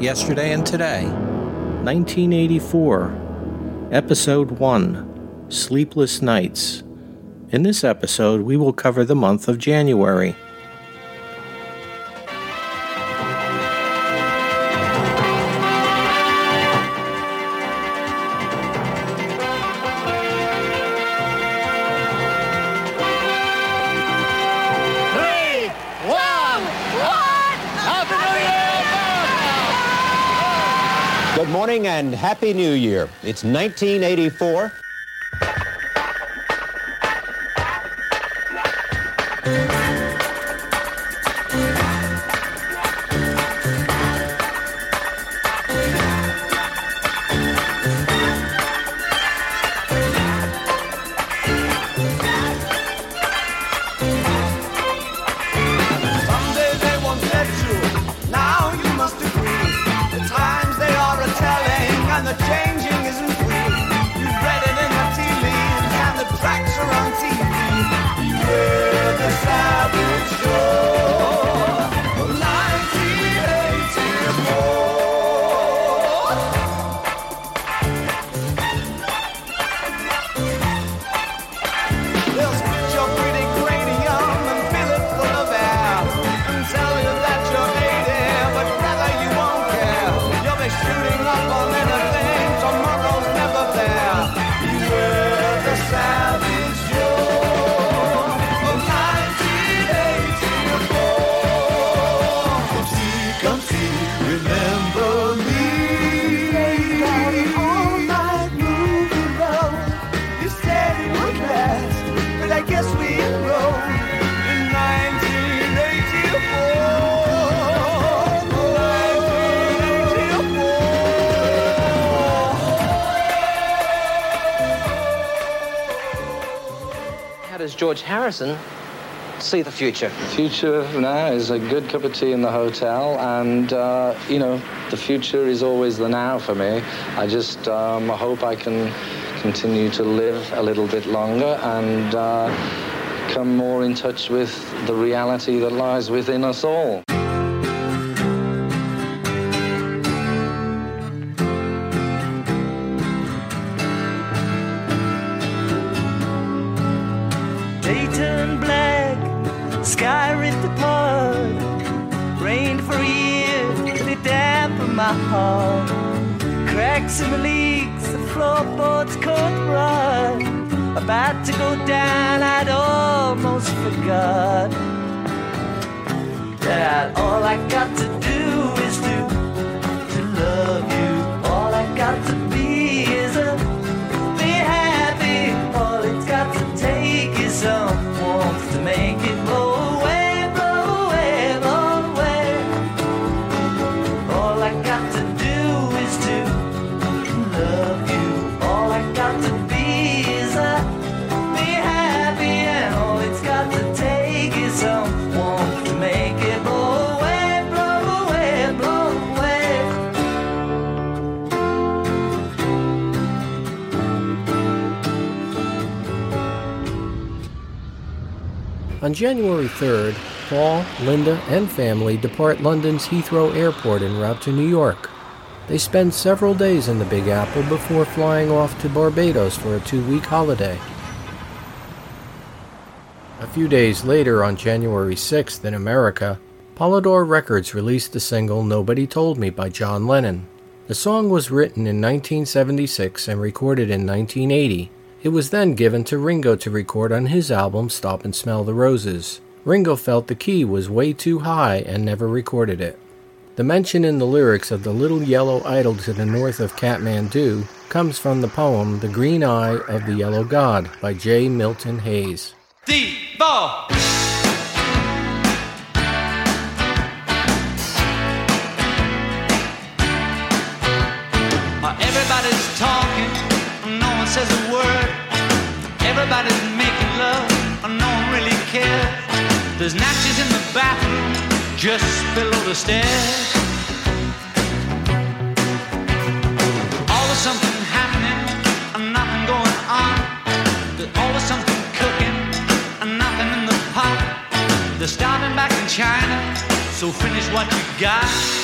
Yesterday and Today, 1984, Episode 1 Sleepless Nights. In this episode, we will cover the month of January. And Happy New Year. It's 1984. George Harrison see the future? Future now is a good cup of tea in the hotel, and uh, you know, the future is always the now for me. I just um, hope I can continue to live a little bit longer and uh, come more in touch with the reality that lies within us all. The leaks, the floorboards could run. About to go down, I'd almost forgot that all I got to do is to, to love you. All I got to On January 3rd, Paul, Linda, and family depart London's Heathrow Airport en route to New York. They spend several days in the Big Apple before flying off to Barbados for a two week holiday. A few days later, on January 6th in America, Polydor Records released the single Nobody Told Me by John Lennon. The song was written in 1976 and recorded in 1980. It was then given to Ringo to record on his album Stop and Smell the Roses. Ringo felt the key was way too high and never recorded it. The mention in the lyrics of the little yellow idol to the north of Kathmandu comes from the poem The Green Eye of the Yellow God by J. Milton Hayes. Devo. There's Nazis in the bathroom, just below the stairs. Always something happening, and nothing going on. There's always something cooking, and nothing in the pot. They're starting back in China, so finish what you got.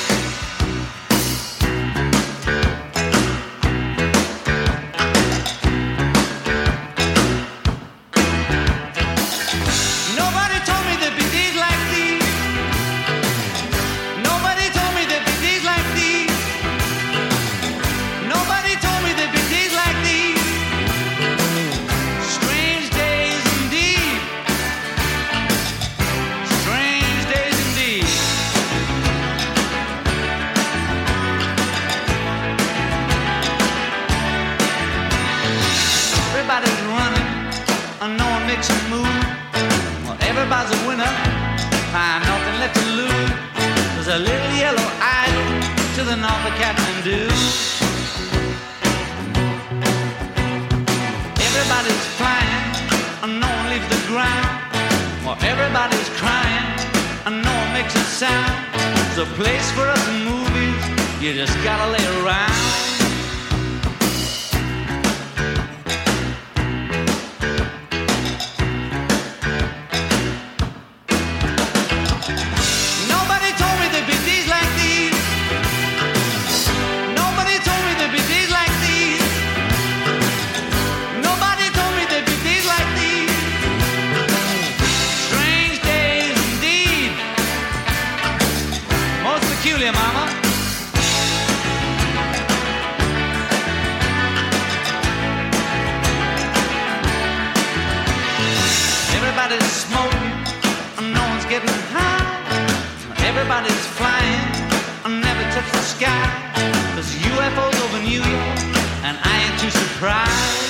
Everybody's flying, and never touch the sky. There's UFOs over New York, and I ain't too surprised.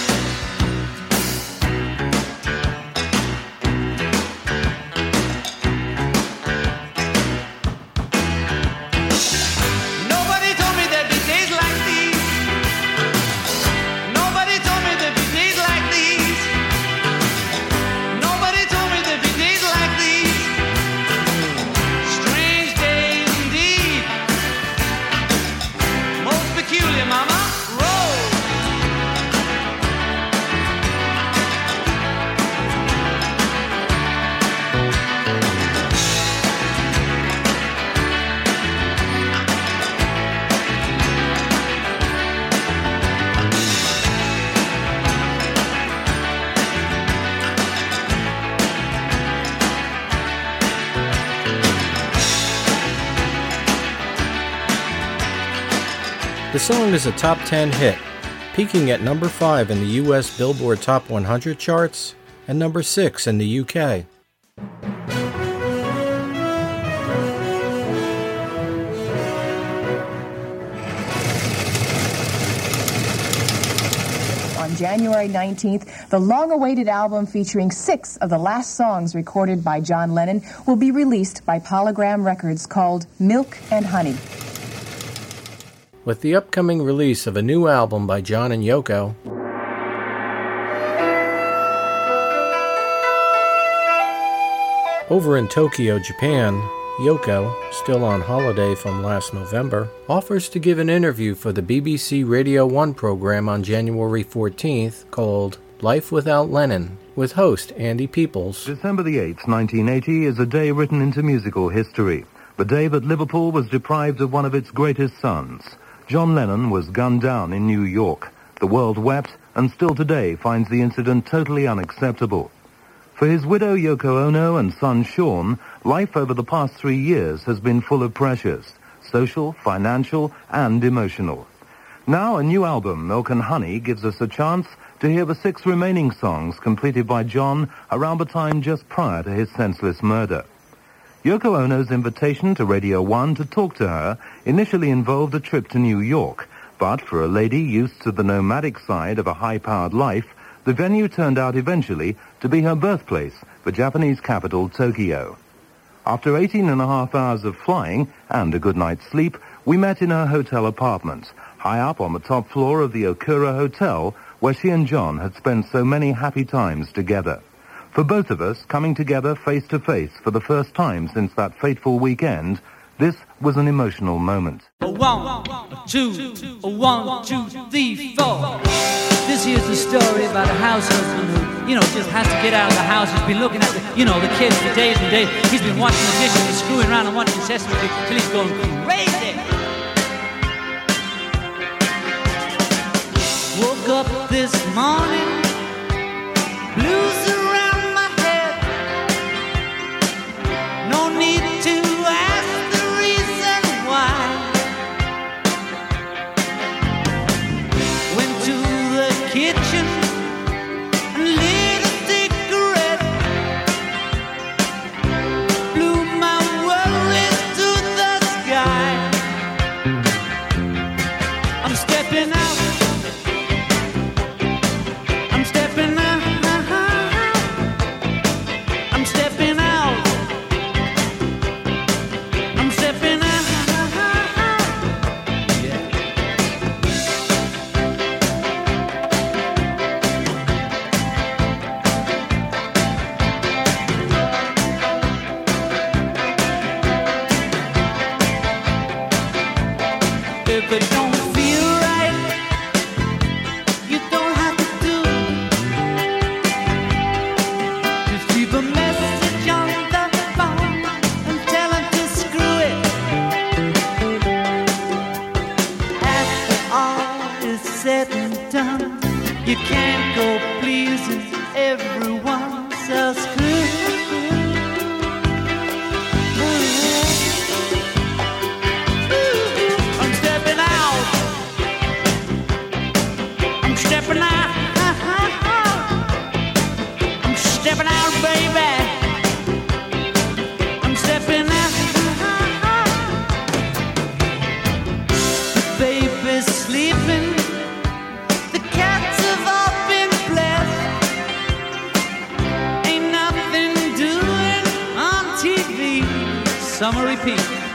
Song is a top 10 hit, peaking at number 5 in the US Billboard Top 100 charts and number 6 in the UK. On January 19th, the long awaited album featuring six of the last songs recorded by John Lennon will be released by Polygram Records called Milk and Honey. With the upcoming release of a new album by John and Yoko, over in Tokyo, Japan, Yoko, still on holiday from last November, offers to give an interview for the BBC Radio 1 program on January 14th called Life Without Lennon with host Andy Peebles. December the 8th, 1980 is a day written into musical history. The day that Liverpool was deprived of one of its greatest sons. John Lennon was gunned down in New York. The world wept and still today finds the incident totally unacceptable. For his widow Yoko Ono and son Sean, life over the past three years has been full of pressures. social, financial, and emotional. Now a new album, Milk and Honey, gives us a chance to hear the six remaining songs completed by John around the time just prior to his senseless murder. Yoko Ono's invitation to Radio 1 to talk to her initially involved a trip to New York, but for a lady used to the nomadic side of a high-powered life, the venue turned out eventually to be her birthplace, the Japanese capital, Tokyo. After 18 and a half hours of flying and a good night's sleep, we met in her hotel apartment, high up on the top floor of the Okura Hotel, where she and John had spent so many happy times together. For both of us, coming together face to face for the first time since that fateful weekend, this was an emotional moment. A one, a two, a one, two, three, four. This here's the story about a house husband who, you know, just has to get out of the house. He's been looking at the, you know, the kids for days and days. He's been watching the dishes and screwing around and watching Sesame Street till he's going crazy. Woke up this morning, blues repeat.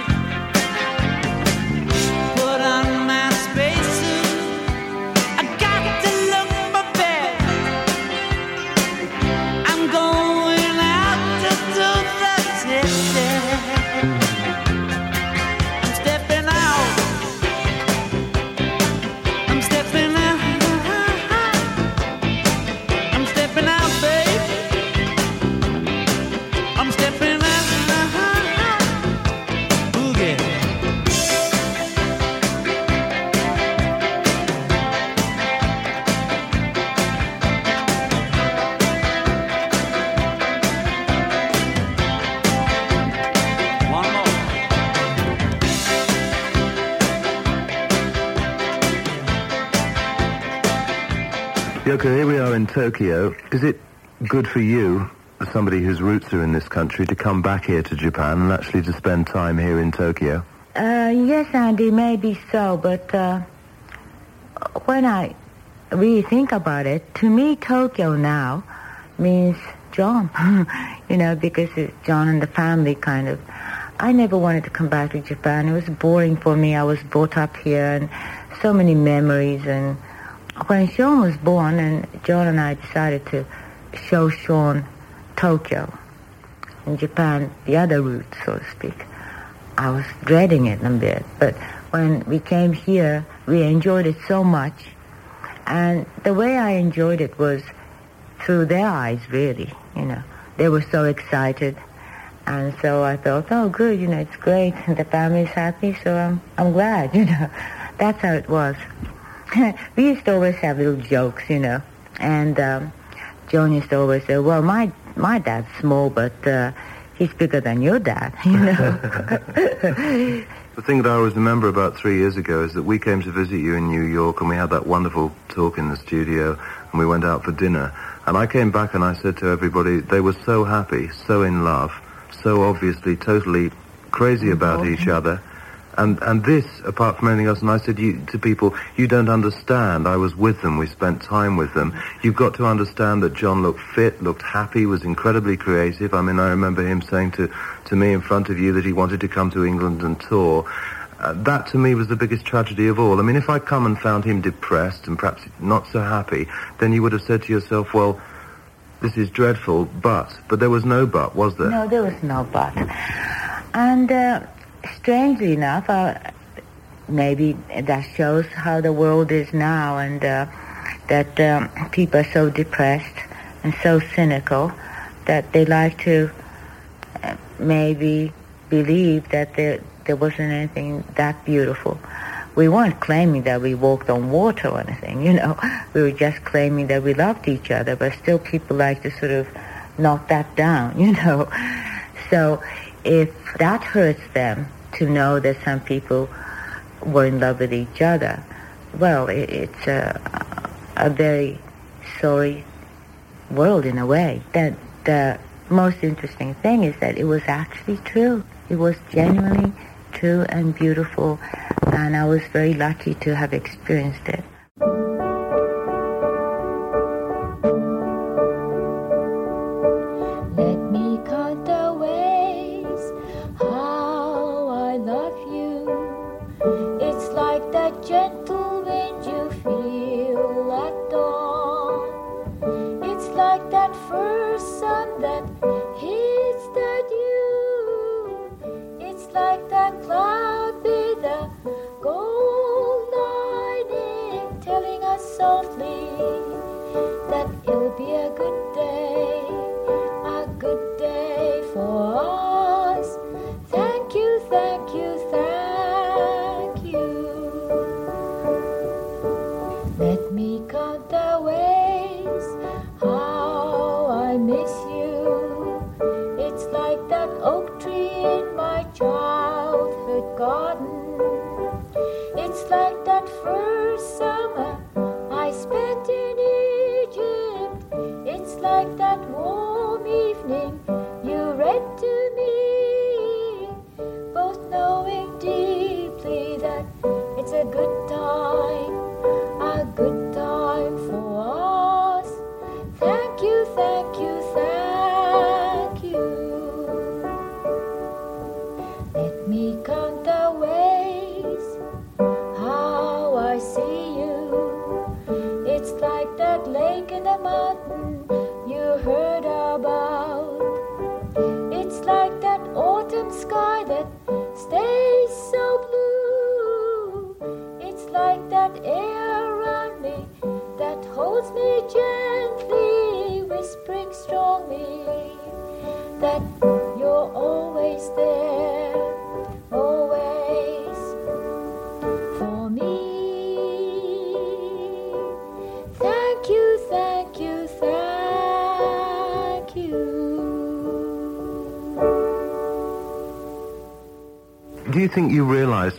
Tokyo. Is it good for you, as somebody whose roots are in this country, to come back here to Japan and actually to spend time here in Tokyo? Uh, yes, Andy, maybe so, but uh, when I really think about it, to me, Tokyo now means John, you know, because it's John and the family kind of. I never wanted to come back to Japan. It was boring for me. I was brought up here and so many memories. And when Sean was born and John and I decided to show Sean Tokyo in Japan, the other route, so to speak, I was dreading it a bit. But when we came here, we enjoyed it so much. And the way I enjoyed it was through their eyes, really. You know, they were so excited. And so I thought, oh, good, you know, it's great. The family's happy, so I'm, I'm glad, you know. That's how it was. we used to always have little jokes, you know. And um, Sean used to always say, well, my, my dad's small, but uh, he's bigger than your dad, you know. The thing that I always remember about three years ago is that we came to visit you in New York and we had that wonderful talk in the studio and we went out for dinner. And I came back and I said to everybody, they were so happy, so in love, so obviously totally crazy about each other. And and this, apart from anything else, and I said you, to people, you don't understand. I was with them. We spent time with them. You've got to understand that John looked fit, looked happy, was incredibly creative. I mean, I remember him saying to, to me in front of you that he wanted to come to England and tour. Uh, that to me was the biggest tragedy of all. I mean, if I'd come and found him depressed and perhaps not so happy, then you would have said to yourself, well, this is dreadful, but, but there was no but, was there? No, there was no but. And uh, strangely enough, uh, maybe that shows how the world is now and uh, that um, people are so depressed and so cynical that they like to uh, maybe believe that there, there wasn't anything that beautiful. We weren't claiming that we walked on water or anything, you know. We were just claiming that we loved each other, but still people like to sort of knock that down, you know. So if that hurts them to know that some people were in love with each other, well, it, it's a, a very sorry world in a way. That the most interesting thing is that it was actually true. It was genuinely true and beautiful, and I was very lucky to have experienced it.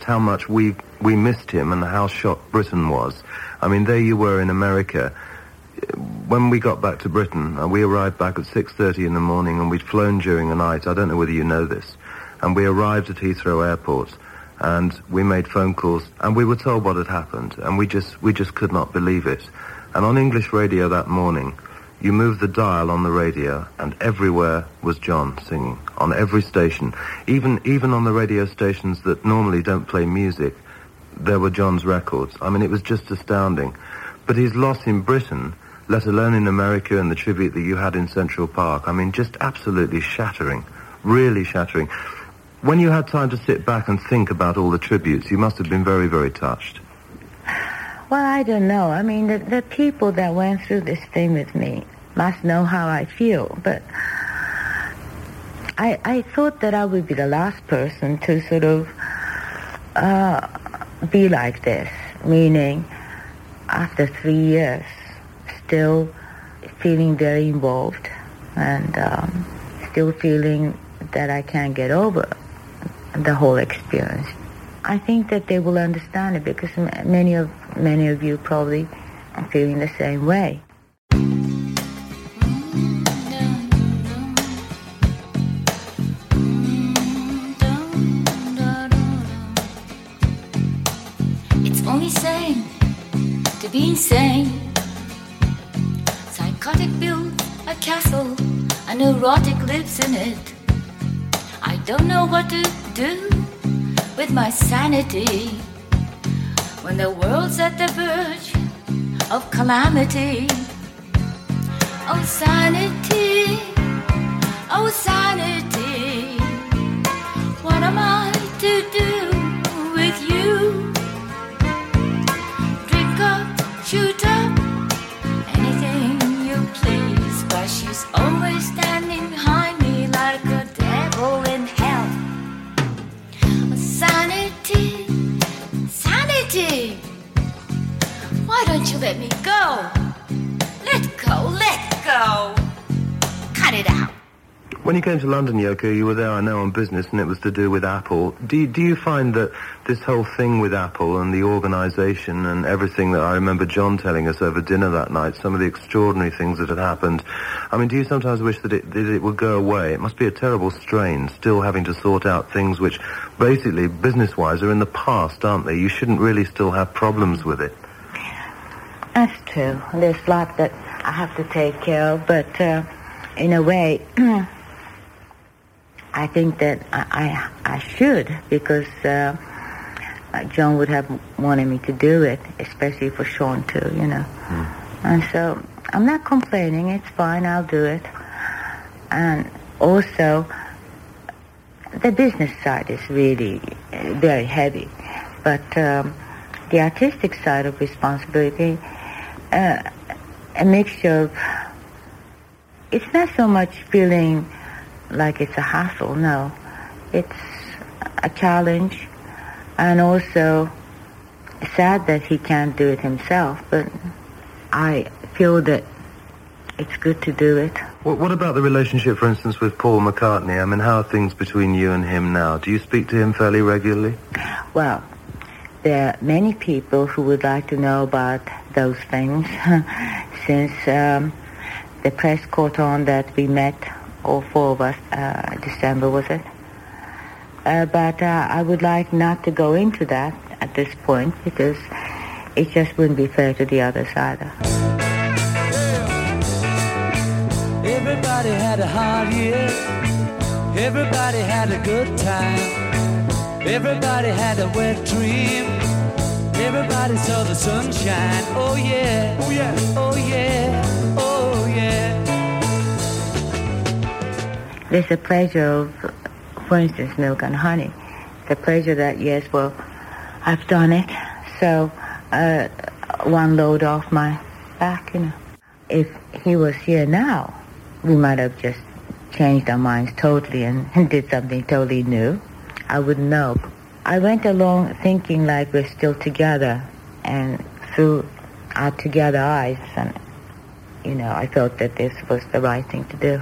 Realised how much we we missed him and how shocked Britain was? I mean, there you were in America. When we got back to Britain, uh, we arrived back at 6.30 in the morning and we'd flown during the night. I don't know whether you know this. And we arrived at Heathrow Airport and we made phone calls and we were told what had happened and we just, we just could not believe it. And on English radio that morning, you moved the dial on the radio and everywhere was John singing on every station. Even, even on the radio stations that normally don't play music, there were John's records. I mean, it was just astounding. But his loss in Britain, let alone in America and the tribute that you had in Central Park, I mean, just absolutely shattering, really shattering. When you had time to sit back and think about all the tributes, you must have been very, very touched. Well, I don't know. I mean, the, the people that went through this thing with me must know how I feel, but I, I thought that I would be the last person to sort of uh, be like this, meaning after three years, still feeling very involved and um, still feeling that I can't get over the whole experience. I think that they will understand it because many of many of you probably are feeling the same way. Castle, a neurotic lives in it. I don't know what to do with my sanity when the world's at the verge of calamity. Oh, sanity, oh, sanity, what am I to do she's always standing behind me like a devil in hell. Sanity, sanity. Why don't you let me go? Let go, let go. Cut it out. When you came to London, Yoko, you were there, I know, on business, and it was to do with Apple. Do do you find that this whole thing with Apple and the organisation and everything that I remember John telling us over dinner that night, some of the extraordinary things that had happened, I mean, do you sometimes wish that it, that it would go away? It must be a terrible strain, still having to sort out things which, basically, business-wise, are in the past, aren't they? You shouldn't really still have problems with it. That's true. There's a lot that I have to take care of, but uh, in a way, I think that I, I, I should because uh, uh, John would have wanted me to do it, especially for Sean too, you know. And so I'm not complaining. It's fine. I'll do it. And also, the business side is really uh, very heavy, but um, the artistic side of responsibility, uh, a mixture of. It's not so much feeling like it's a hassle. No, it's a challenge, and also sad that he can't do it himself. But I feel that it's good to do it. What, what about the relationship, for instance, with Paul McCartney? I mean, how are things between you and him now? Do you speak to him fairly regularly? Well, there are many people who would like to know about those things since um, the press caught on that we met, all four of us, uh, December was it? Uh, but uh, I would like not to go into that at this point because it just wouldn't be fair to the others either. Everybody had a hard year. Everybody had a good time. Everybody had a wet dream. Everybody saw the sunshine. Oh yeah. Oh yeah. Oh yeah. There's a pleasure of, for instance, milk and honey. The pleasure that, yes, well, I've done it. So uh, one load off my back, you know. If he was here now, we might have just changed our minds totally and, and did something totally new. I wouldn't know. I went along thinking like we're still together and through our together eyes and, you know, I felt that this was the right thing to do.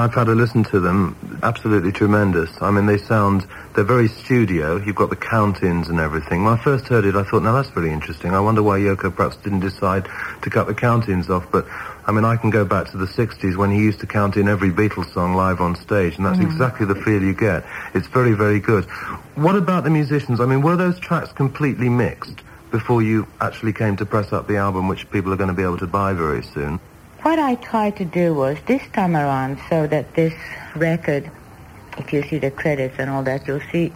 I've had to listen to them, absolutely tremendous. I mean, they sound, they're very studio. You've got the count-ins and everything. When I first heard it, I thought, now that's really interesting. I wonder why Yoko perhaps didn't decide to cut the count-ins off. But, I mean, I can go back to the 60s when he used to count in every Beatles song live on stage, and that's Mm. exactly the feel you get. It's very, very good. What about the musicians? I mean, were those tracks completely mixed before you actually came to press up the album, which people are going to be able to buy very soon? What I tried to do was this time around so that this record, if you see the credits and all that, you'll see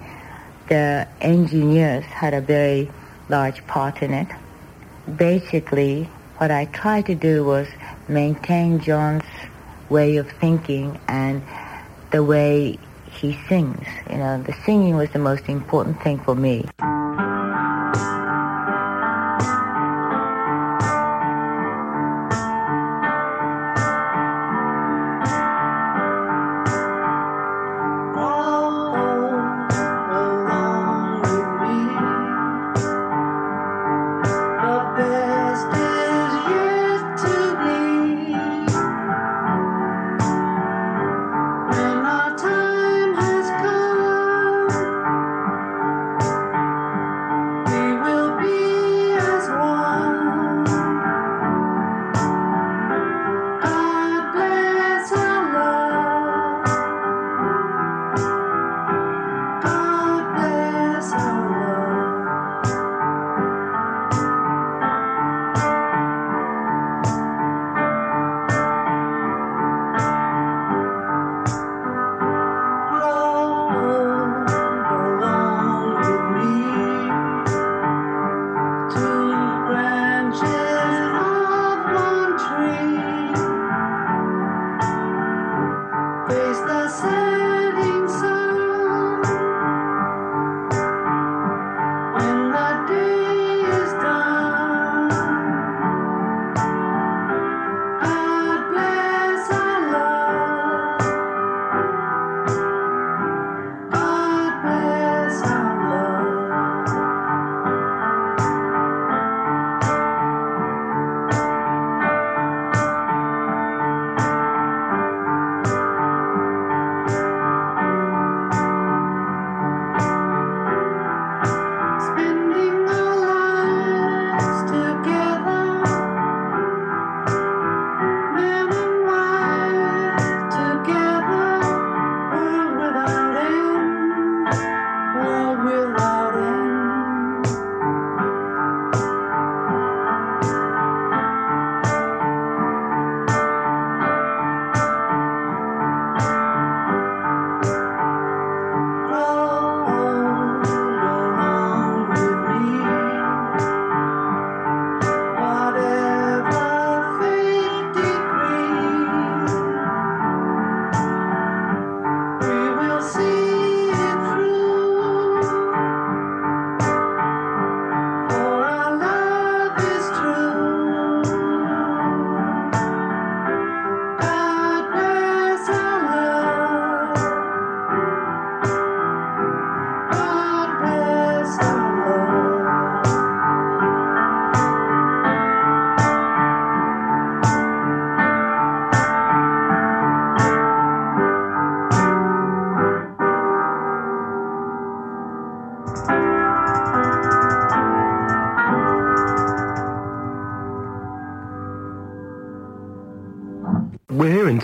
the engineers had a very large part in it. Basically, what I tried to do was maintain John's way of thinking and the way he sings. You know, the singing was the most important thing for me.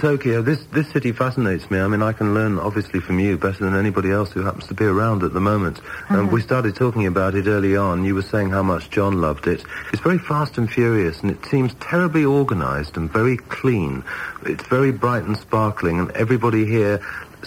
Tokyo. This this city fascinates me. I mean, I can learn obviously from you better than anybody else who happens to be around at the moment. And we started talking about it early on. You were saying how much John loved it. It's very fast and furious, and it seems terribly organised and very clean. It's very bright and sparkling, and everybody here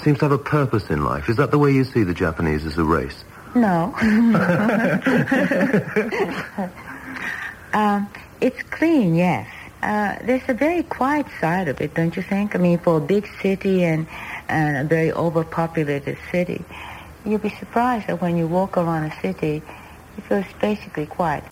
seems to have a purpose in life. Is that the way you see the Japanese as a race? No. um, it's clean, yes. Uh, there's a very quiet side of it, don't you think? I mean, for a big city and, and a very overpopulated city, you'll be surprised that when you walk around a city, it feels basically quiet.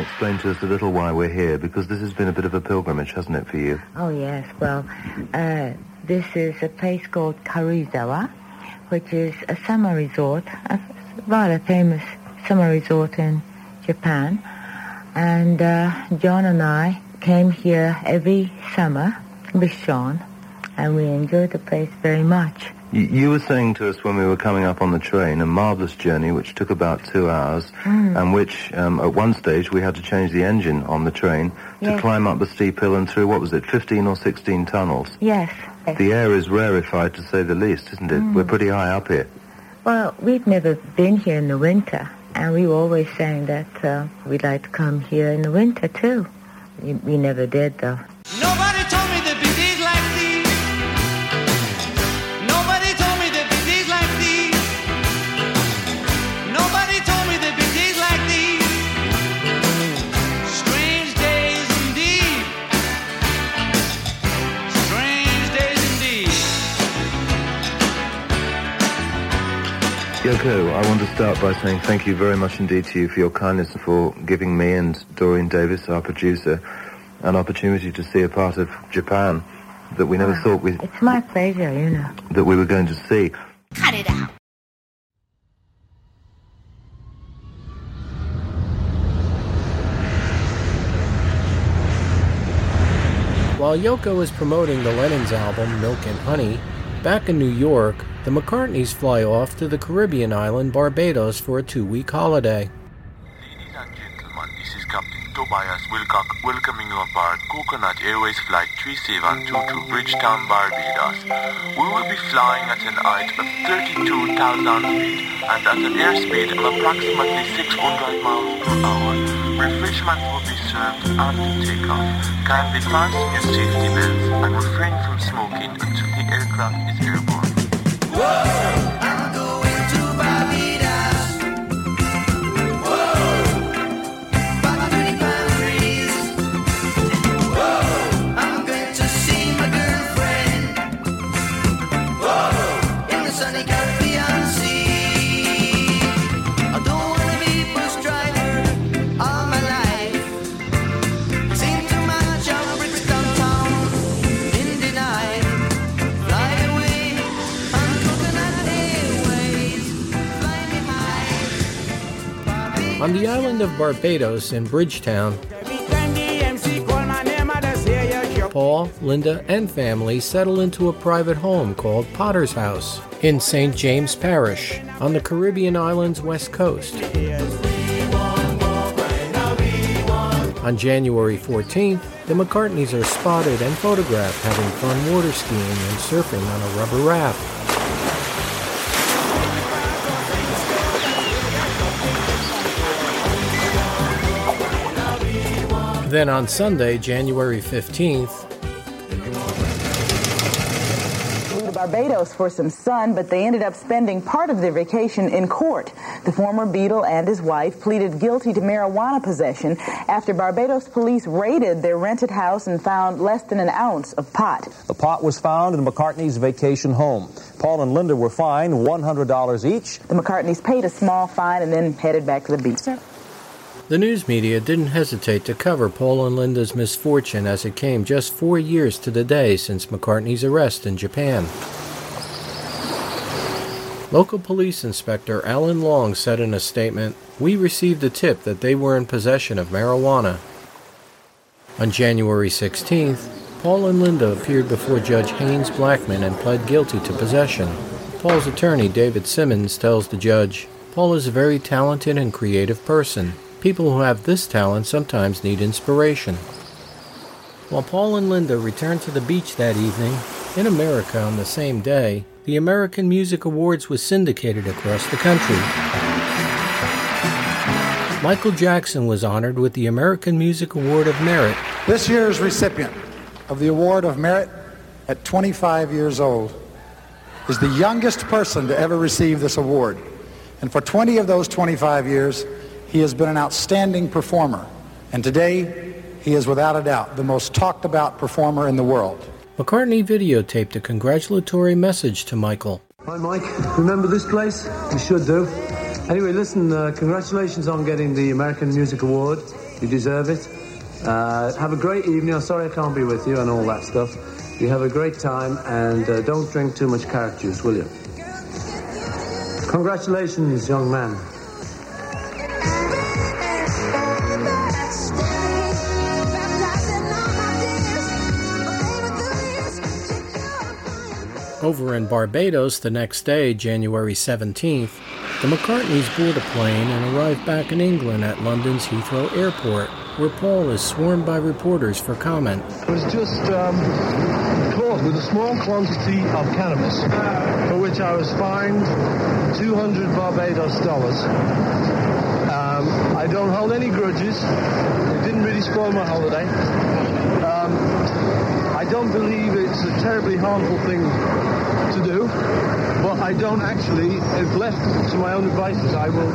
Explain to us a little why we're here, because this has been a bit of a pilgrimage, hasn't it, for you? Oh, yes. Well, uh, this is a place called Karuizawa, which is a summer resort, a rather famous summer resort in Japan. And uh, John and I came here every summer with Sean, and we enjoyed the place very much. You, you were saying to us when we were coming up on the train, a marvellous journey which took about two hours, Mm. and which um, at one stage we had to change the engine on the train to Yes. climb up the steep hill and through, what was it, 15 or 16 tunnels? Yes. The air is rarefied to say the least, isn't it? Mm. We're pretty high up here. Well, we've never been here in the winter, and we were always saying that uh, we'd like to come here in the winter too. We, we never did, though. Nobody told me Yoko, I want to start by saying thank you very much indeed to you for your kindness for giving me and Doreen Davis, our producer, an opportunity to see a part of Japan that we never ah, thought we It's my pleasure, you know. that we were going to see. Cut it out. While Yoko was promoting the Lennon's album Milk and Honey, back in New York, the McCartneys fly off to the Caribbean island Barbados for a two-week holiday. Ladies and gentlemen, this is Captain Tobias Wilcock welcoming you aboard Coconut Airways Flight 3722 to Bridgetown, Barbados. We will be flying at an height of 32,000 feet and at an airspeed of approximately 600 miles per hour. Refreshments will be served after takeoff. Kindly fasten your safety belts and refrain from smoking until the aircraft is airborne. I'm On the island of Barbados in Bridgetown, Paul, Linda, and family settle into a private home called Potter's House in St. James Parish on the Caribbean island's west coast. On January 14th, the McCartneys are spotted and photographed having fun water skiing and surfing on a rubber raft. Then on Sunday, January 15th, to Barbados for some sun, but they ended up spending part of their vacation in court. The former Beatle and his wife pleaded guilty to marijuana possession after Barbados police raided their rented house and found less than an ounce of pot. The pot was found in McCartney's vacation home. Paul and Linda were fined $100 each. The McCartneys paid a small fine and then headed back to the beach. The news media didn't hesitate to cover Paul and Linda's misfortune as it came just four years to the day since McCartney's arrest in Japan. Local police inspector Alan Long said in a statement, We received a tip that they were in possession of marijuana. On January 16th, Paul and Linda appeared before Judge Haynes Blackman and pled guilty to possession. Paul's attorney, David Simmons, tells the judge, Paul is a very talented and creative person. People who have this talent sometimes need inspiration. While Paul and Linda returned to the beach that evening, in America on the same day, the American Music Awards was syndicated across the country. Michael Jackson was honored with the American Music Award of Merit. This year's recipient of the Award of Merit at 25 years old is the youngest person to ever receive this award. And for 20 of those 25 years, he has been an outstanding performer. And today, he is without a doubt the most talked about performer in the world. McCartney videotaped a congratulatory message to Michael. Hi, Mike. Remember this place? You should do. Anyway, listen, uh, congratulations on getting the American Music Award. You deserve it. Uh, have a great evening. I'm sorry I can't be with you and all that stuff. You have a great time and uh, don't drink too much carrot juice, will you? Congratulations, young man. Over in Barbados the next day, January 17th, the McCartneys board a plane and arrive back in England at London's Heathrow Airport, where Paul is swarmed by reporters for comment. I was just um, caught with a small quantity of cannabis, for which I was fined 200 Barbados dollars. Um, I don't hold any grudges. It didn't really spoil my holiday. I don't believe it's a terribly harmful thing to do, but I don't actually, if left to my own devices, I will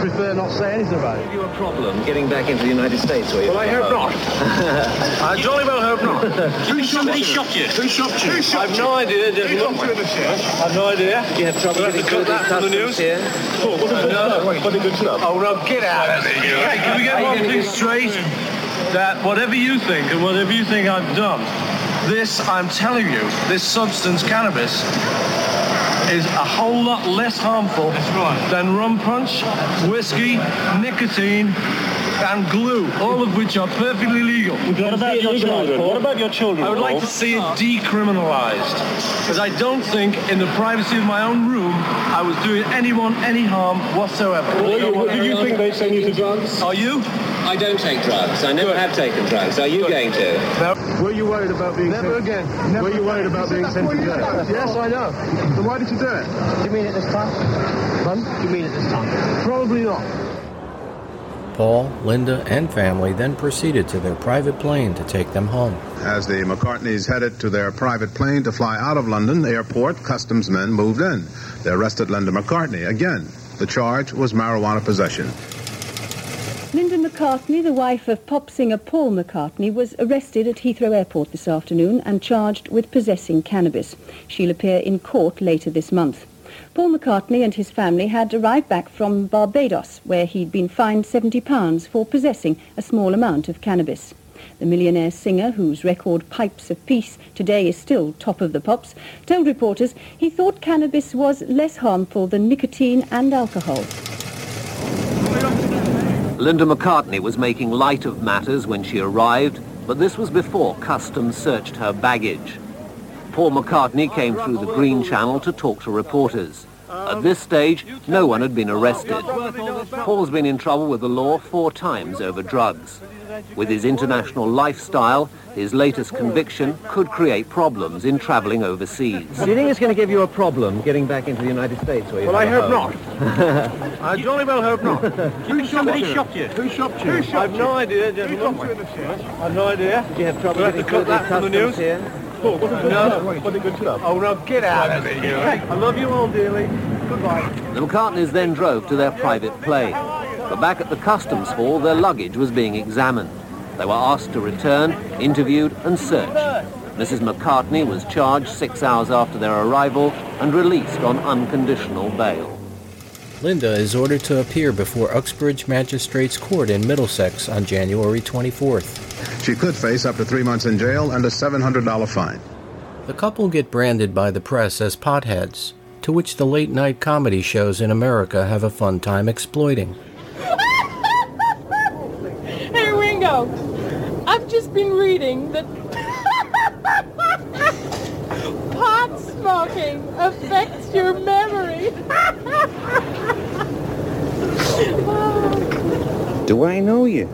prefer not say anything about it. you a problem getting back into the United States, were you? Well, I hope not. I jolly well hope not. Who shot- who shot you? Who shot you? Who shot I've no idea, Who shot you in the chest? I've no idea. You have trouble We'll have to getting cut that through from the the news. here? Oh, no, bloody good stuff. Oh, no, get out of here. Hey, can we get one thing straight? That whatever you think and whatever you think I've done, this, I'm telling you, this substance, cannabis, is a whole lot less harmful than rum punch, whiskey, nicotine, and glue, all of which are perfectly legal. What about your children? What about your children? I would like to see it decriminalized, because I don't think, in the privacy of my own room, I was doing anyone any harm whatsoever. What Do you think they send you to drugs? Are you? I don't take drugs. I never have taken drugs. Are you going to? No. Were you worried about being Never again. Never Were you worried about being sent to jail? Yes, I know. Then why did you do it? Do you mean it this time? Pardon? Do you mean it this time? Probably not. Paul, Linda, and family then proceeded to their private plane to take them home. As the McCartneys headed to their private plane to fly out of London airport, customs men moved in. They arrested Linda McCartney. Again, the charge was marijuana possession. Linda McCartney, the wife of pop singer Paul McCartney, was arrested at Heathrow Airport this afternoon and charged with possessing cannabis. She'll appear in court later this month. Paul McCartney and his family had arrived back from Barbados, where he'd been fined £70 for possessing a small amount of cannabis. The millionaire singer, whose record Pipes of Peace today is still top of the pops, told reporters he thought cannabis was less harmful than nicotine and alcohol. Linda McCartney was making light of matters when she arrived, but this was before customs searched her baggage. Paul McCartney came through the Green Channel to talk to reporters. At this stage, no one had been arrested. Paul's been in trouble with the law four times over drugs. With his international lifestyle, his latest conviction could create problems in travelling overseas. Do you think it's going to give you a problem getting back into the United States? Where you Well, I hope home? I jolly well hope not. Who somebody shot you? shot you? Who shot you? I've no idea, gentlemen. I've no idea. Did you have trouble We'll have to getting cut through that the from the customs news. here? Oh, what a good No. club. What a good club. Oh, no, get out of here. I love you all dearly. Goodbye. The McCartneys then drove to their private plane. But back at the customs hall, their luggage was being examined. They were asked to return, interviewed and searched. Mrs. McCartney was charged six hours after their arrival and released on unconditional bail. Linda is ordered to appear before Uxbridge Magistrates Court in Middlesex on January 24th. She could face up to three months in jail and a $700 fine. The couple get branded by the press as potheads, to which the late night comedy shows in America have a fun time exploiting. Hey, Ringo, I've just been reading that pot smoking affects your memory. Do I know you?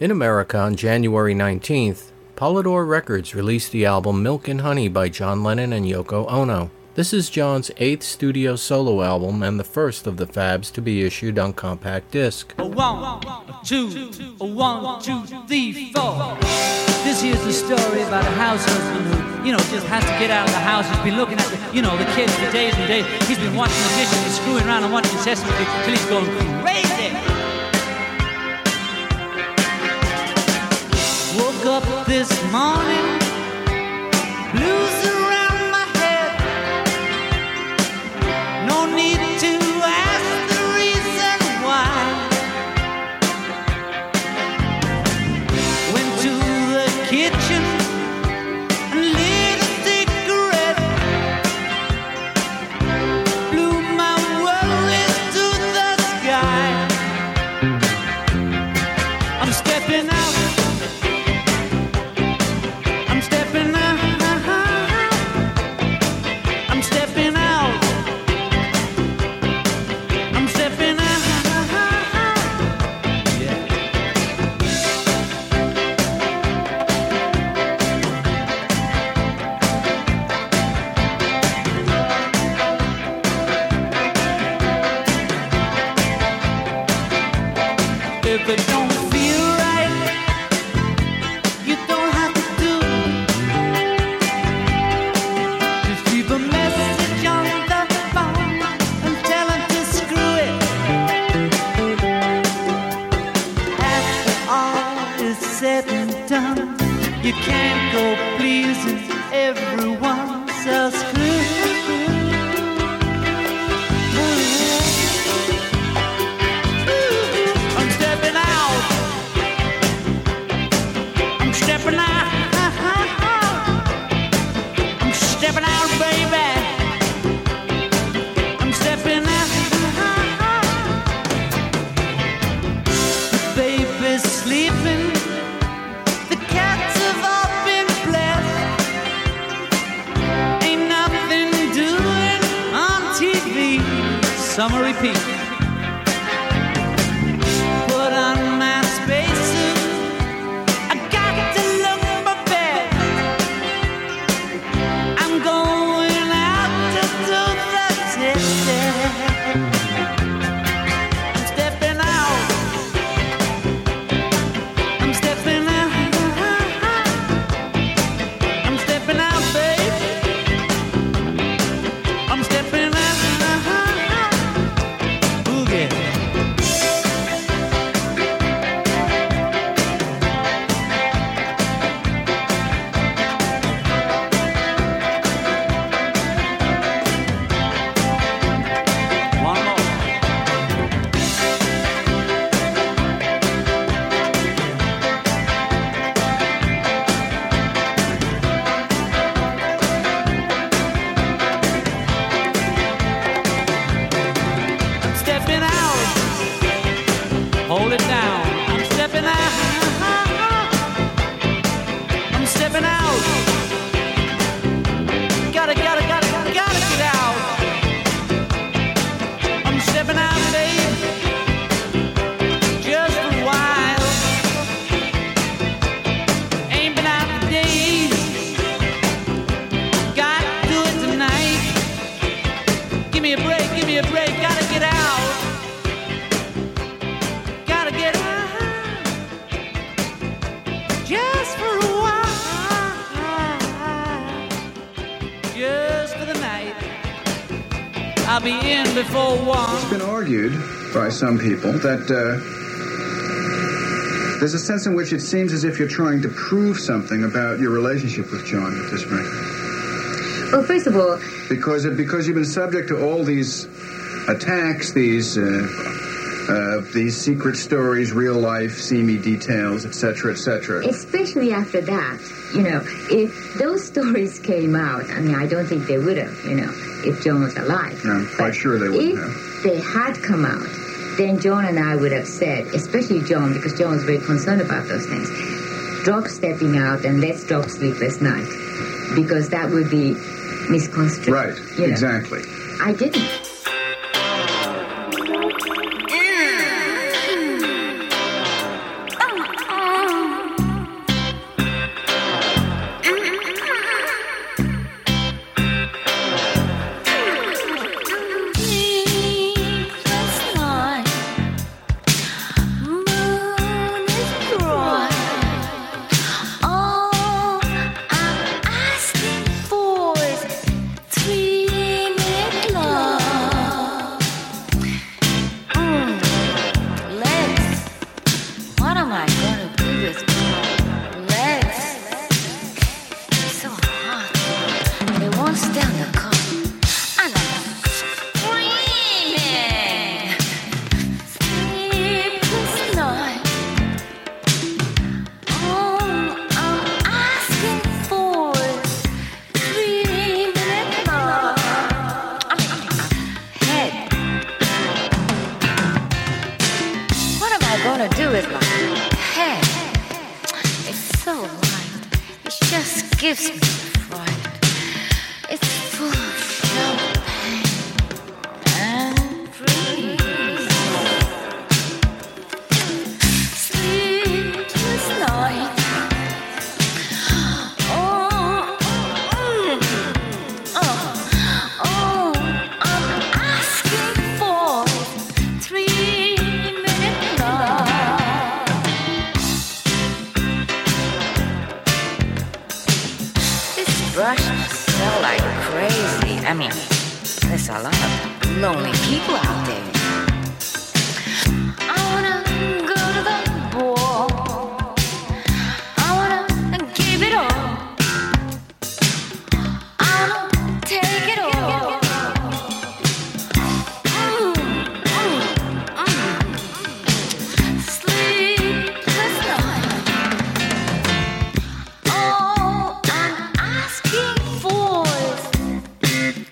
In America on January 19th, Polydor Records released the album Milk and Honey by John Lennon and Yoko Ono. This is John's eighth studio solo album and the first of the Fabs to be issued on compact disc. A one, a two, a one, two, three, four. This here's the story about a house husband who, you know, just has to get out of the house. He's been looking at the, you know, the kids for days and days. He's been watching the dishes and screwing around and watching Sesame Street till he's going crazy. Woke up this morning, blues Summer some people that uh, there's a sense in which it seems as if you're trying to prove something about your relationship with John at this record. Well, first of all, Because because you've been subject to all these attacks, these uh, uh, these secret stories, real life, seamy details, etc., etc. especially after that, you know, if those stories came out, I mean, I don't think they would have, you know, if John was alive. I'm quite sure they wouldn't if have. they had come out, then John and I would have said, especially John, because John was very concerned about those things, drop stepping out and let's drop sleepless night, because that would be misconstrued. Right. you know. Exactly. I didn't.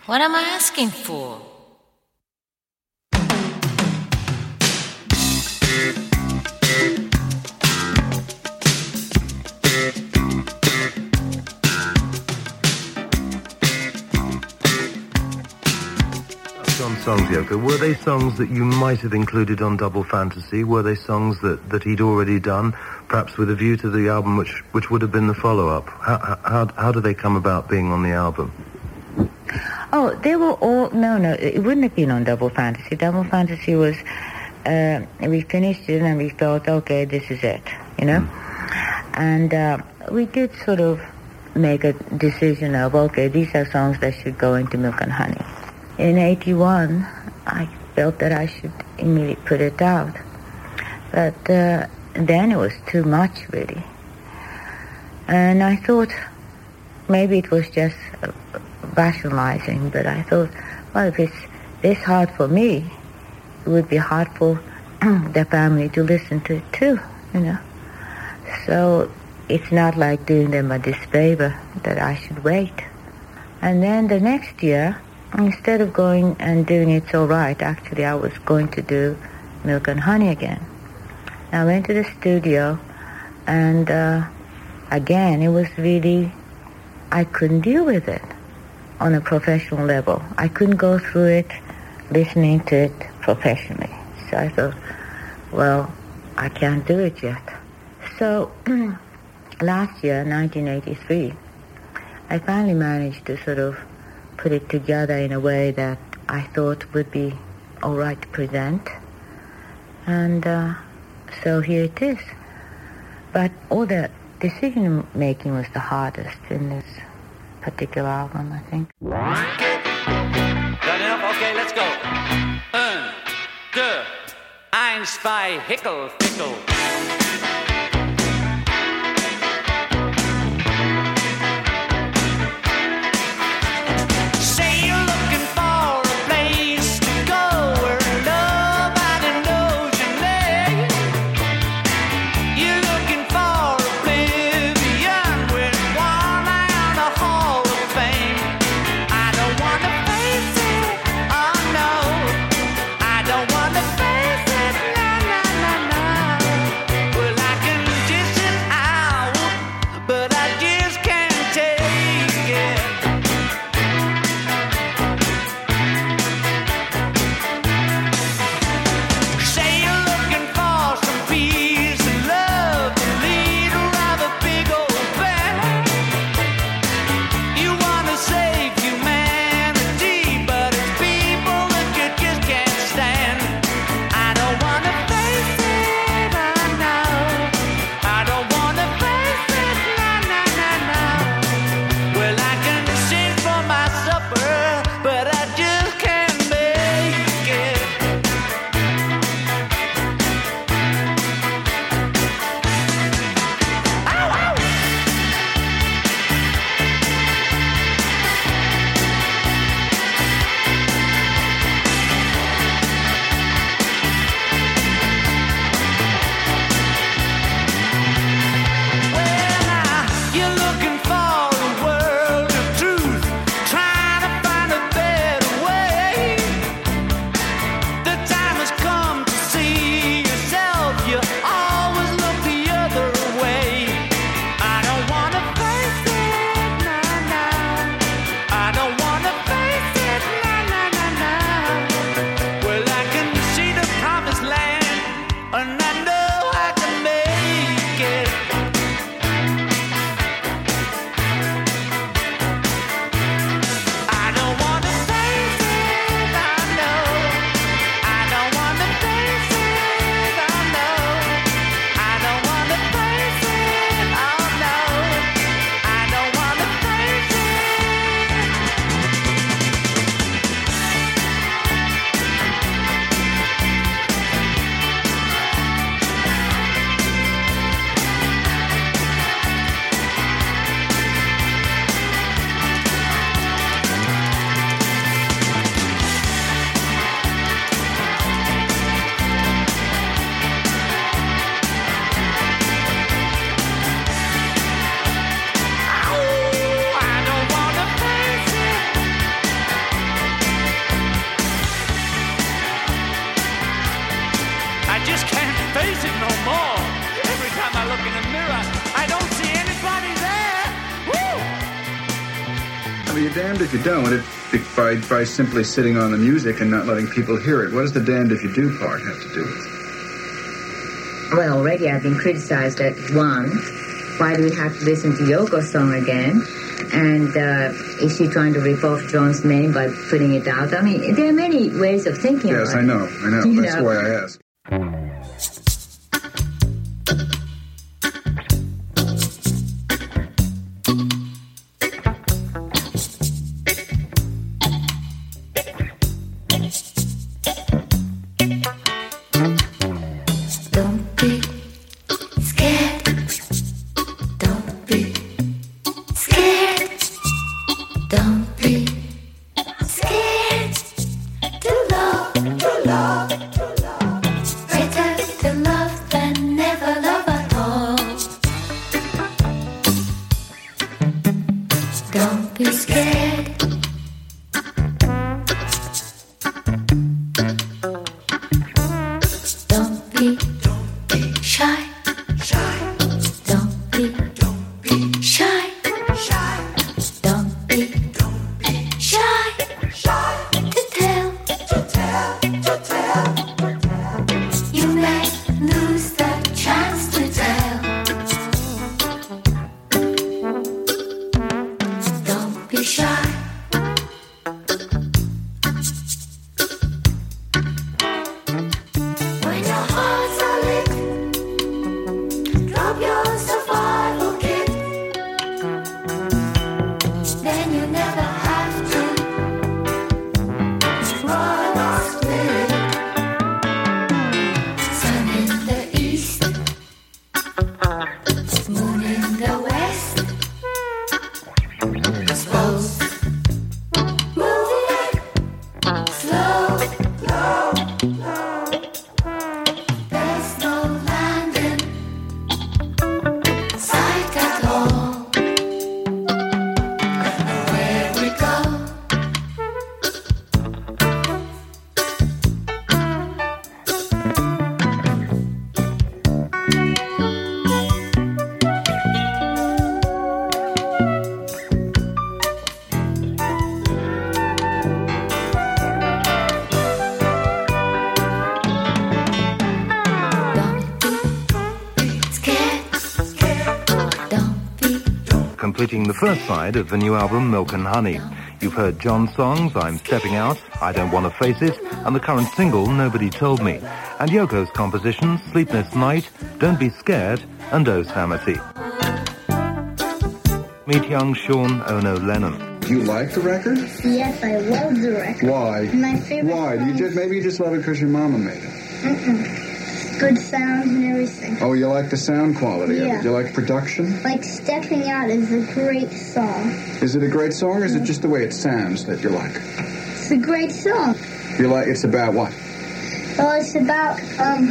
What am I asking for? John songs, Yoko. Were they songs that you might have included on Double Fantasy? Were they songs that, that he'd already done, perhaps with a view to the album, which which would have been the follow-up? How how how do they come about being on the album? Oh, they were all no, no. It wouldn't have been on Double Fantasy. Double Fantasy was uh, we finished it and we felt okay, this is it, you know. And uh, we did sort of make a decision of okay, these are songs that should go into Milk and Honey. In '81, I felt that I should immediately put it out, but uh, then it was too much, really. And I thought maybe it was just uh, rationalizing, but I thought, well, if it's this hard for me, it would be hard for their family to listen to it too, you know. So it's not like doing them a disfavor that I should wait. And then the next year, instead of going and doing It's All Right, actually I was going to do Milk and Honey again. I went to the studio and uh, again it was really, I couldn't deal with it on a professional level. I couldn't go through it listening to it professionally. So I thought, well, I can't do it yet. So last year, 1983, I finally managed to sort of put it together in a way that I thought would be all right to present. And uh, so here it is. But all the decision making was the hardest in this particular album, I think. Okay, let's go. Un, deux, eins, zwei, hickel, pickle. just can't face it no more. Every time I look in the mirror, I don't see anybody there. Woo! I mean, you're damned if you don't. It, by, by simply sitting on the music and not letting people hear it. What does the damned if you do part have to do with it? Well, already I've been criticized at one. Why do we have to listen to Yoko's song again? And uh, is she trying to rip off John's name by putting it out? I mean, there are many ways of thinking. Yes, I know, I know. That's know. why I ask. Yeah. Completing the first side of the new album Milk and Honey. You've heard John's songs I'm Stepping Out, I Don't Want to Face It, and the current single Nobody Told Me, and Yoko's compositions Sleepless Night, Don't Be Scared, and Oh Samity. Meet young Sean Ono Lennon. Do you like the record? Yes, I love the record. Why? My favorite Why? Do you just maybe you just love it because your mama made it? Mm-mm. Good sounds and everything. Oh, you like the sound quality of Yeah. it. You like production? Like Stepping Out is a great song. Is it a great song, or is it just the way it sounds that you like? It's a great song. You like it's about what? Well, it's about um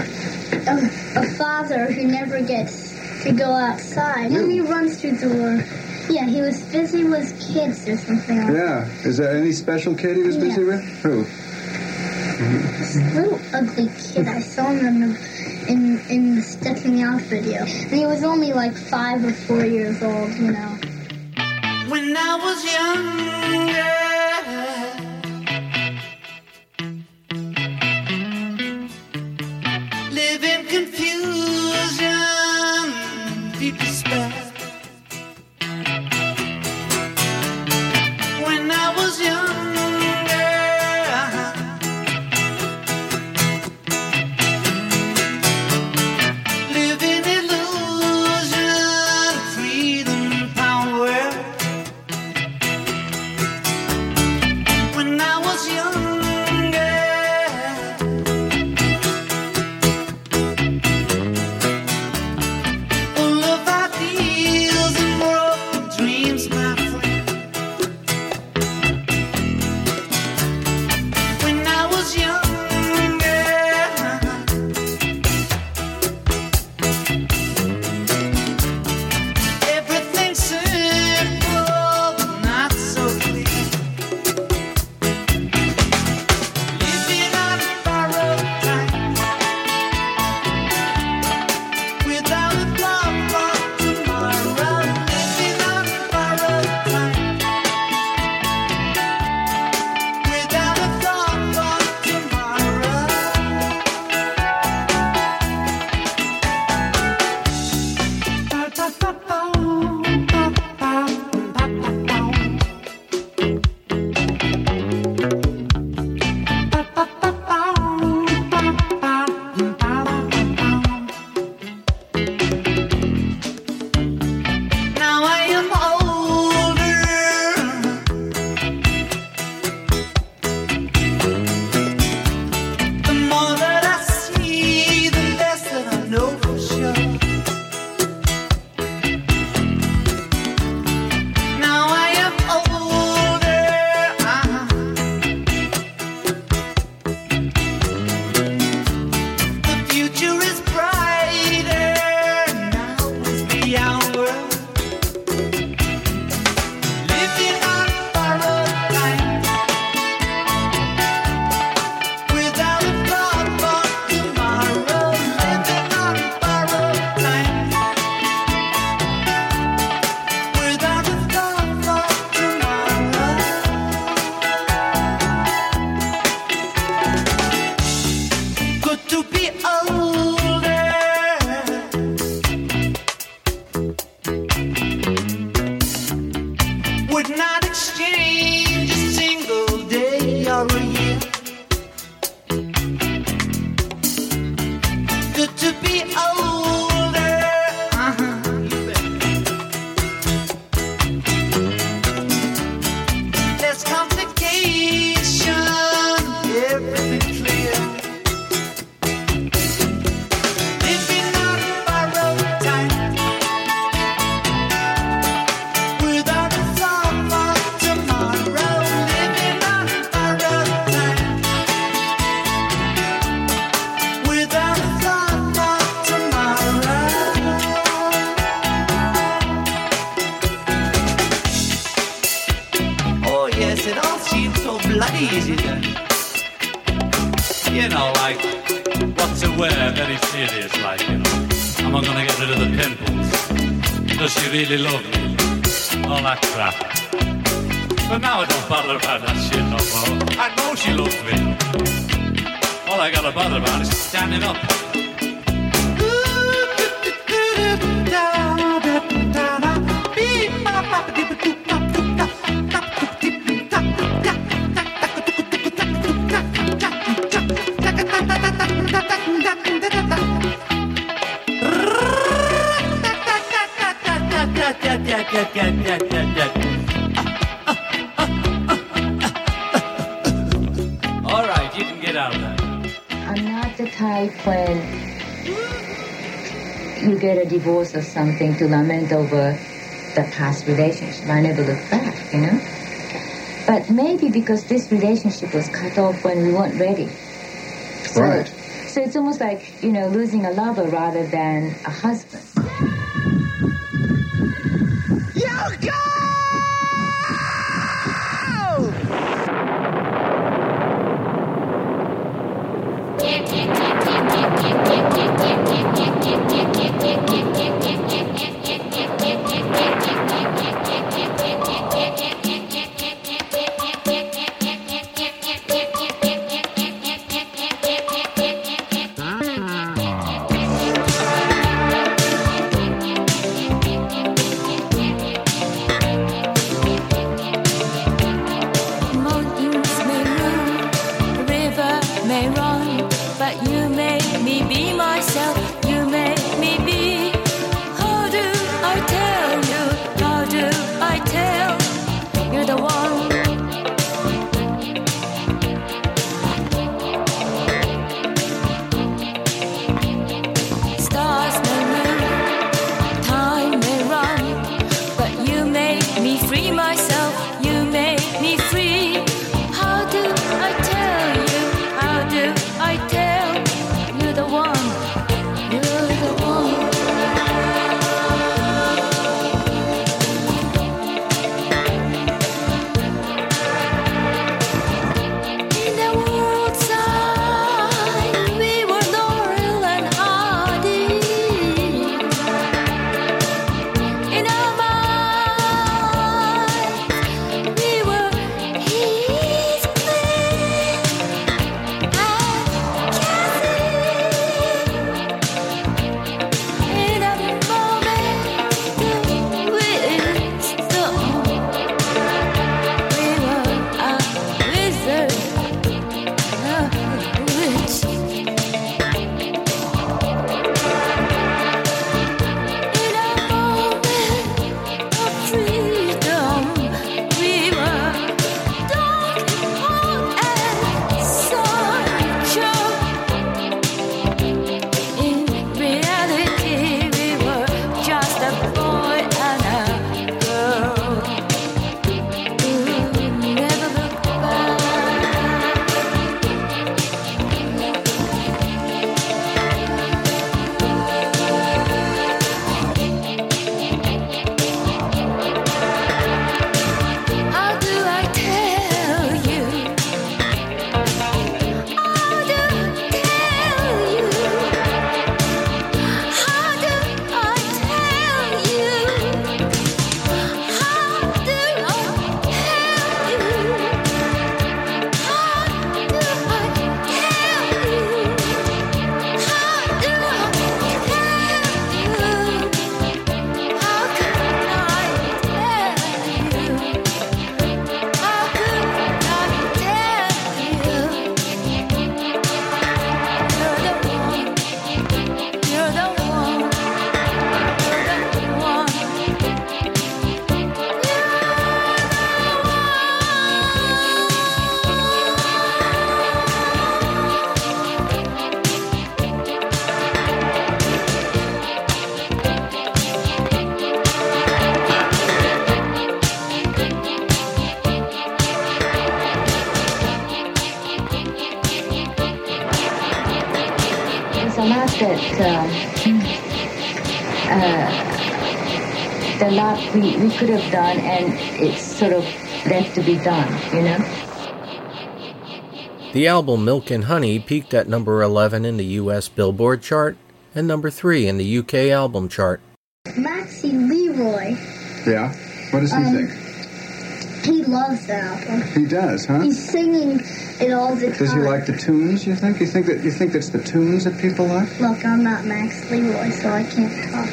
a, a father who never gets to go outside. And he runs through the door. Yeah, he was busy with kids or something. Like Yeah. Is there any special kid he was busy Yeah. with? Who? This little ugly kid. I saw him in the in in the Stepping Out video, and he was only like five or four years old. You know. When I was younger, that crap. But now I don't bother about that shit no more. I know she loves me. All I gotta bother about is standing up. All right, you can get out of that. I'm not the type when you get a divorce or something to lament over the past relationship. I never look back, you know? But maybe because this relationship was cut off when we weren't ready. So, Right. So it's almost like, you know, losing a lover rather than a husband. We, we could have done, and it's sort of left to be done, you know. The album Milk and Honey peaked at number 11 in the US Billboard chart and number 3 in the UK album chart. Maxie Leroy, Yeah? What does he Um, think? he loves the album. He does, huh? He's singing it all the time. Does he like the tunes, you think? You think that you think that's the tunes that people like? Look, I'm not Max Leroy, so I can't talk.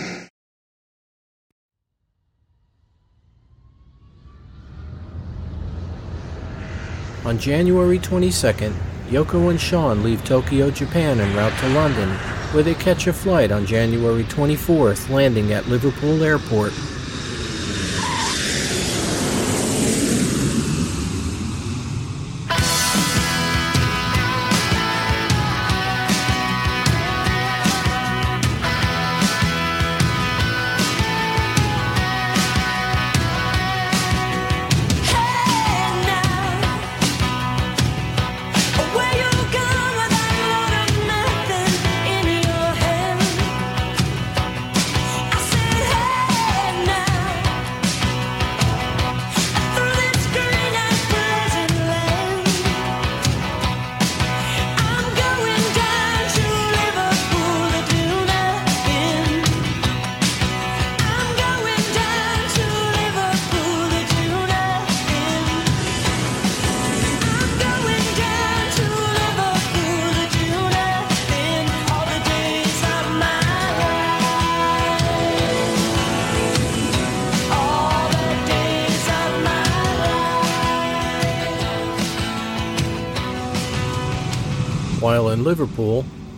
On January 22nd, Yoko and Sean leave Tokyo, Japan en route to London, where they catch a flight on January 24th, landing at Liverpool Airport.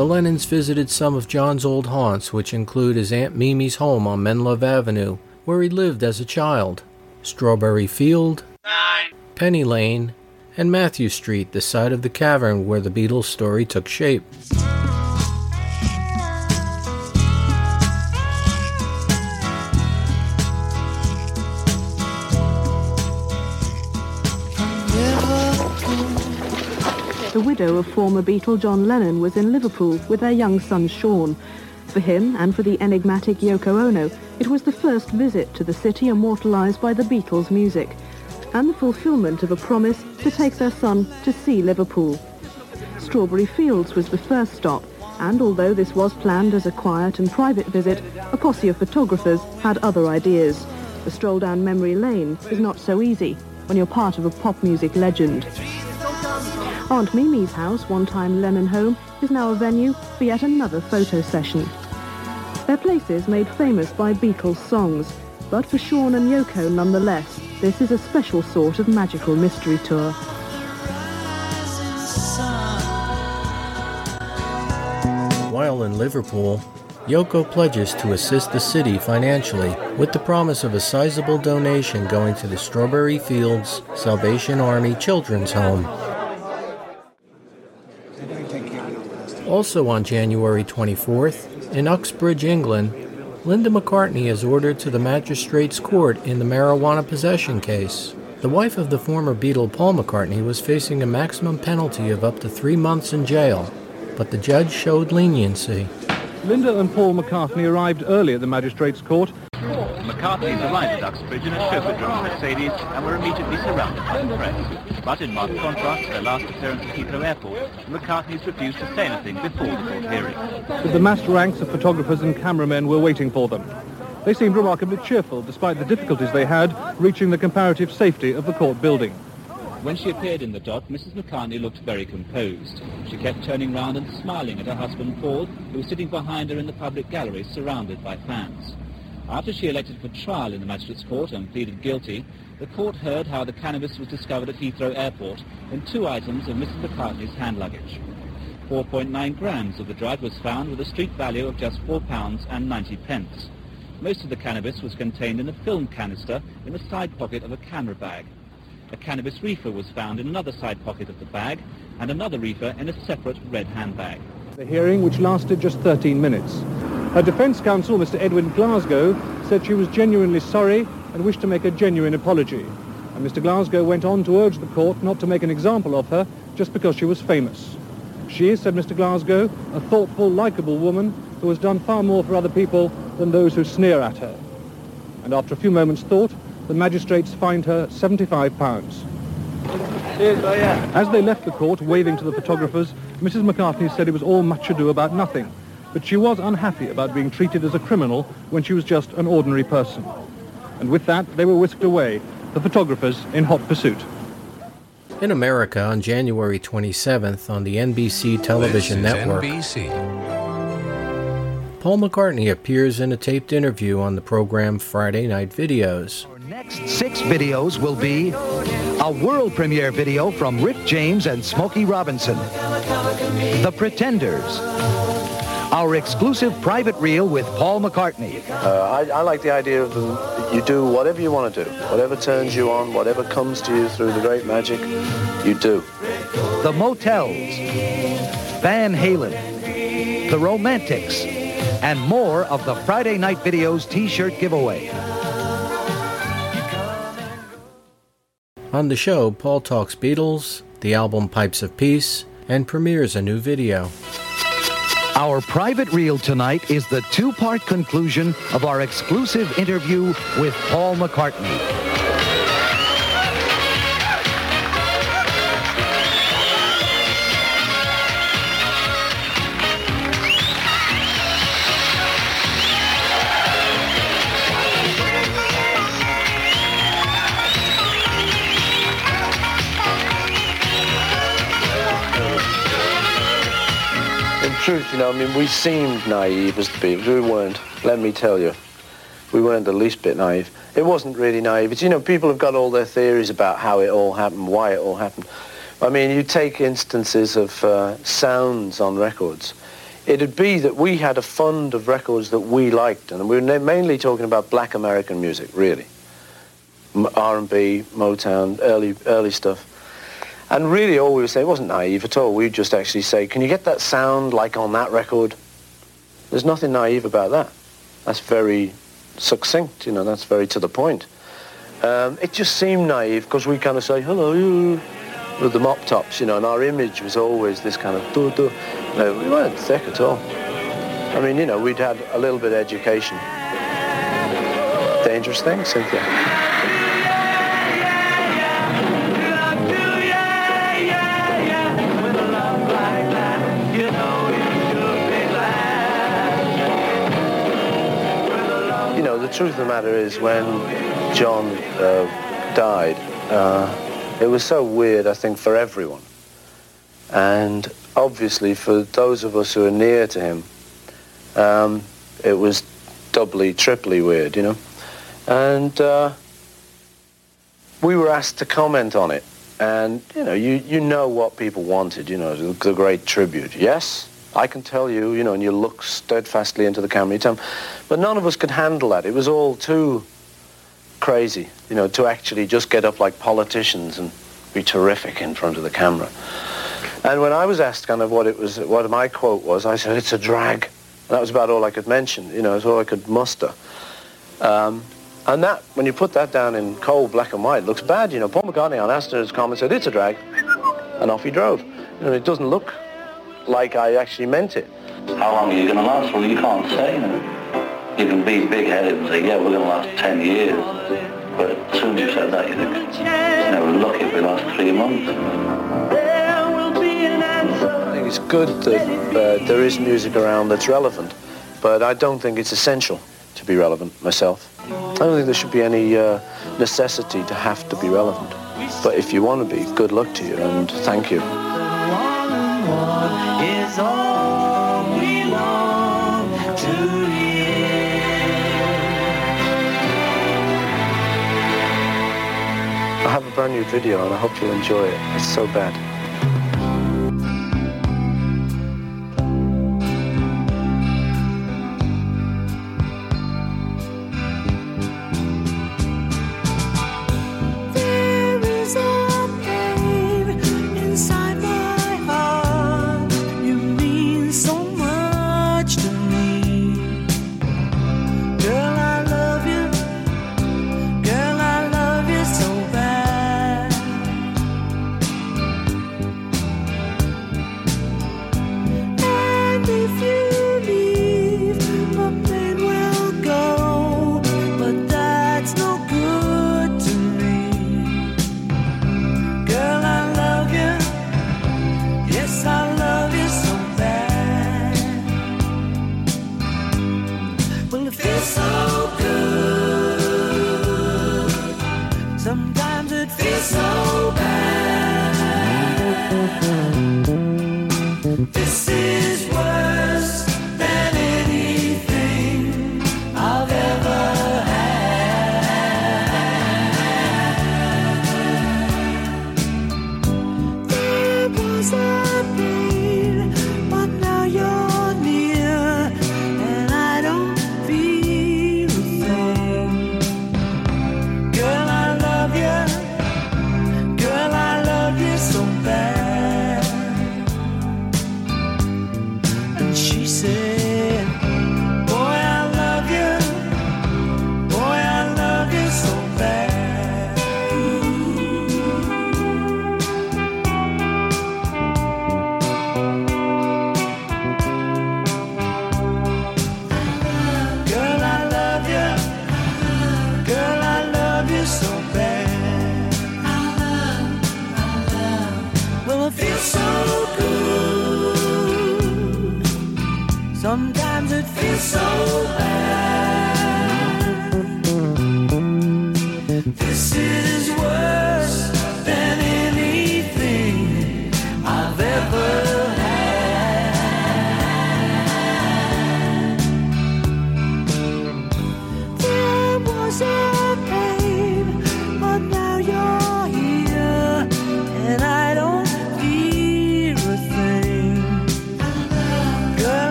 The Lennons visited some of John's old haunts, which include his Aunt Mimi's home on Menlove Avenue, where he lived as a child, Strawberry Field, Penny Lane, and Mathew Street, the site of the cavern where the Beatles story took shape. The widow of former Beatle John Lennon was in Liverpool with their young son Sean. For him and for the enigmatic Yoko Ono, it was the first visit to the city immortalised by the Beatles' music, and the fulfilment of a promise to take their son to see Liverpool. Strawberry Fields was the first stop, and although this was planned as a quiet and private visit, a posse of photographers had other ideas. The stroll down memory lane is not so easy when you're part of a pop music legend. Aunt Mimi's house, one time Lennon home, is now a venue for yet another photo session. They're places made famous by Beatles songs, but for Sean and Yoko nonetheless, this is a special sort of magical mystery tour. While in Liverpool, Yoko pledges to assist the city financially with the promise of a sizable donation going to the Strawberry Fields Salvation Army Children's Home. Also on January 24th, in Uxbridge, England, Linda McCartney is ordered to the magistrate's court in the marijuana possession case. The wife of the former Beatle Paul McCartney was facing a maximum penalty of up to three months in jail, but the judge showed leniency. Linda and Paul McCartney arrived early at the magistrate's court. McCartney's arrived at Uxbridge in a chauffeur-driven Mercedes and were immediately surrounded by the press. But in marked contrast to their last appearance at Heathrow Airport, the McCartneys refused to say anything before the court hearing. But the massed ranks of photographers and cameramen were waiting for them. They seemed remarkably cheerful despite the difficulties they had reaching the comparative safety of the court building. When she appeared in the dock, Mrs. McCartney looked very composed. She kept turning round and smiling at her husband Paul, who was sitting behind her in the public gallery, surrounded by fans. After she elected for trial in the magistrate's court and pleaded guilty, the court heard how the cannabis was discovered at Heathrow Airport in two items of Mrs. McCartney's hand luggage. 4.9 grams of the drug was found with a street value of just £4 and 90 pence. Most of the cannabis was contained in a film canister in the side pocket of a camera bag. A cannabis reefer was found in another side pocket of the bag, and another reefer in a separate red handbag. The hearing, which lasted just 13 minutes. Her defence counsel, Mr. Edwin Glasgow, said she was genuinely sorry and wished to make a genuine apology. And Mr. Glasgow went on to urge the court not to make an example of her just because she was famous. She is, said Mr. Glasgow, a thoughtful, likeable woman who has done far more for other people than those who sneer at her. And after a few moments' thought, the magistrates fined her £75. As they left the court, waving to the photographers, Mrs. McCartney said it was all much ado about nothing, but she was unhappy about being treated as a criminal when she was just an ordinary person. And with that, they were whisked away, the photographers in hot pursuit. In America, on January 27th, on the NBC television This is network, NBC. Paul McCartney appears in a taped interview on the program Friday Night Videos. Six videos will be a world premiere video from Rick James and Smokey Robinson, The Pretenders, our exclusive private reel with Paul McCartney, Uh, I, I like the idea of the, you do whatever you want to do, whatever turns you on, whatever comes to you through the great magic, you do. The Motels, Van Halen, The Romantics, and more of the Friday Night Videos t-shirt giveaway. On the show, Paul talks Beatles, the album Pipes of Peace, and premieres a new video. Our private reel tonight is the two-part conclusion of our exclusive interview with Paul McCartney. Truth, you know, I mean, we seemed naive as the Beatles. We weren't. Let me tell you, we weren't the least bit naive. It wasn't really naive. It's, you know, people have got all their theories about how it all happened, why it all happened. I mean, you take instances of uh, sounds on records. It'd be that we had a fund of records that we liked, and we were mainly talking about black American music, really. R&B, Motown, early, early stuff. And really all we would say, wasn't naive at all. We'd just actually say, can you get that sound like on that record? There's nothing naive about that. That's very succinct, you know, that's very to the point. Um, it just seemed naive because we kind of say, hello, with the mop tops, you know, and our image was always this kind of, doo. no, we weren't thick at all. I mean, you know, we'd had a little bit of education. Dangerous thing, Cynthia. The truth of the matter is when John uh, died, uh, it was so weird, I think, for everyone. And obviously for those of us who are near to him, um, it was doubly, triply weird, you know. And uh, we were asked to comment on it. And, you know, you, you know what people wanted, you know, the, the great tribute. Yes, I can tell you, you know, and you look steadfastly into the camera. You tell 'em- but none of us could handle that. It was all too crazy, you know, to actually just get up like politicians and be terrific in front of the camera. And when I was asked kind of what it was, what my quote was, I said, it's a drag. And that was about all I could mention, you know, it's all I could muster. Um, and that, when you put that down in cold black and white, looks bad. You know, Paul McCartney on Astor's comment said, it's a drag. And off he drove. You know, it doesn't look like I actually meant it. How long are you going to last? Well, you can't say. You, you can be big-headed and say, yeah, we're going to last 10 years. But as soon as you said that, you think, you know, we're lucky if we last three months. I think it's good that uh, there is music around that's relevant, but I don't think it's essential to be relevant myself. I don't think there should be any uh, necessity to have to be relevant. But if you want to be, good luck to you and thank you. I have a brand new video and I hope you'll enjoy it. It's so bad.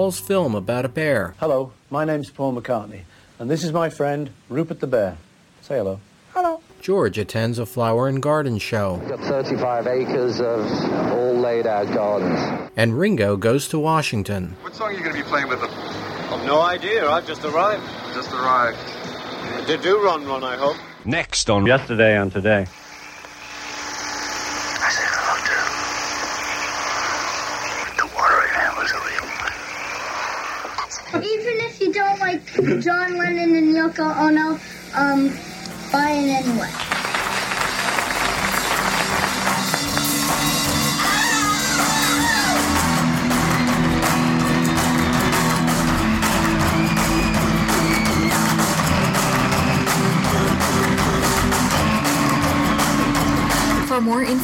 Paul's film about a bear. Hello, my name's Paul McCartney, and this is my friend Rupert the Bear. Say hello. Hello. George attends a flower and garden show. We've got 35 acres of all laid out gardens. And Ringo goes to Washington. What song are you going to be playing with them? I've no idea. I've just arrived. Just arrived. They do run, run, I hope. Next on Yesterday and today. Even if you don't like John Lennon and Yoko Ono, um, buy it anyway.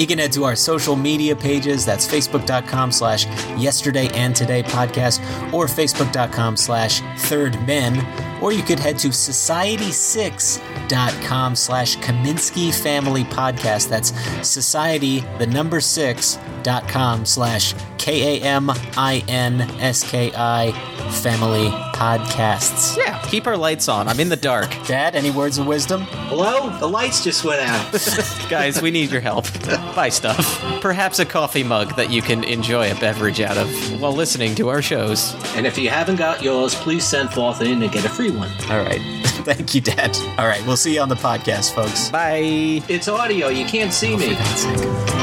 You can head to our social media pages. That's facebook.com slash yesterday and today podcast or facebook.com slash third men. Or you could head to society6.com slash Kaminsky Family Podcast. That's society, the number six, dot com slash K A M I N S K I Family Podcasts. Yeah, keep our lights on. I'm in the dark. Dad, any words of wisdom? Hello? The lights just went out. Guys, we need your help. Buy stuff. Perhaps a coffee mug that you can enjoy a beverage out of while listening to our shows. and if you haven't got yours, please send forth in and get a free one. All right. Thank you, Dad. All right. We'll see you on the podcast, folks. Bye. It's audio. You can't see oh, me. For God's sake.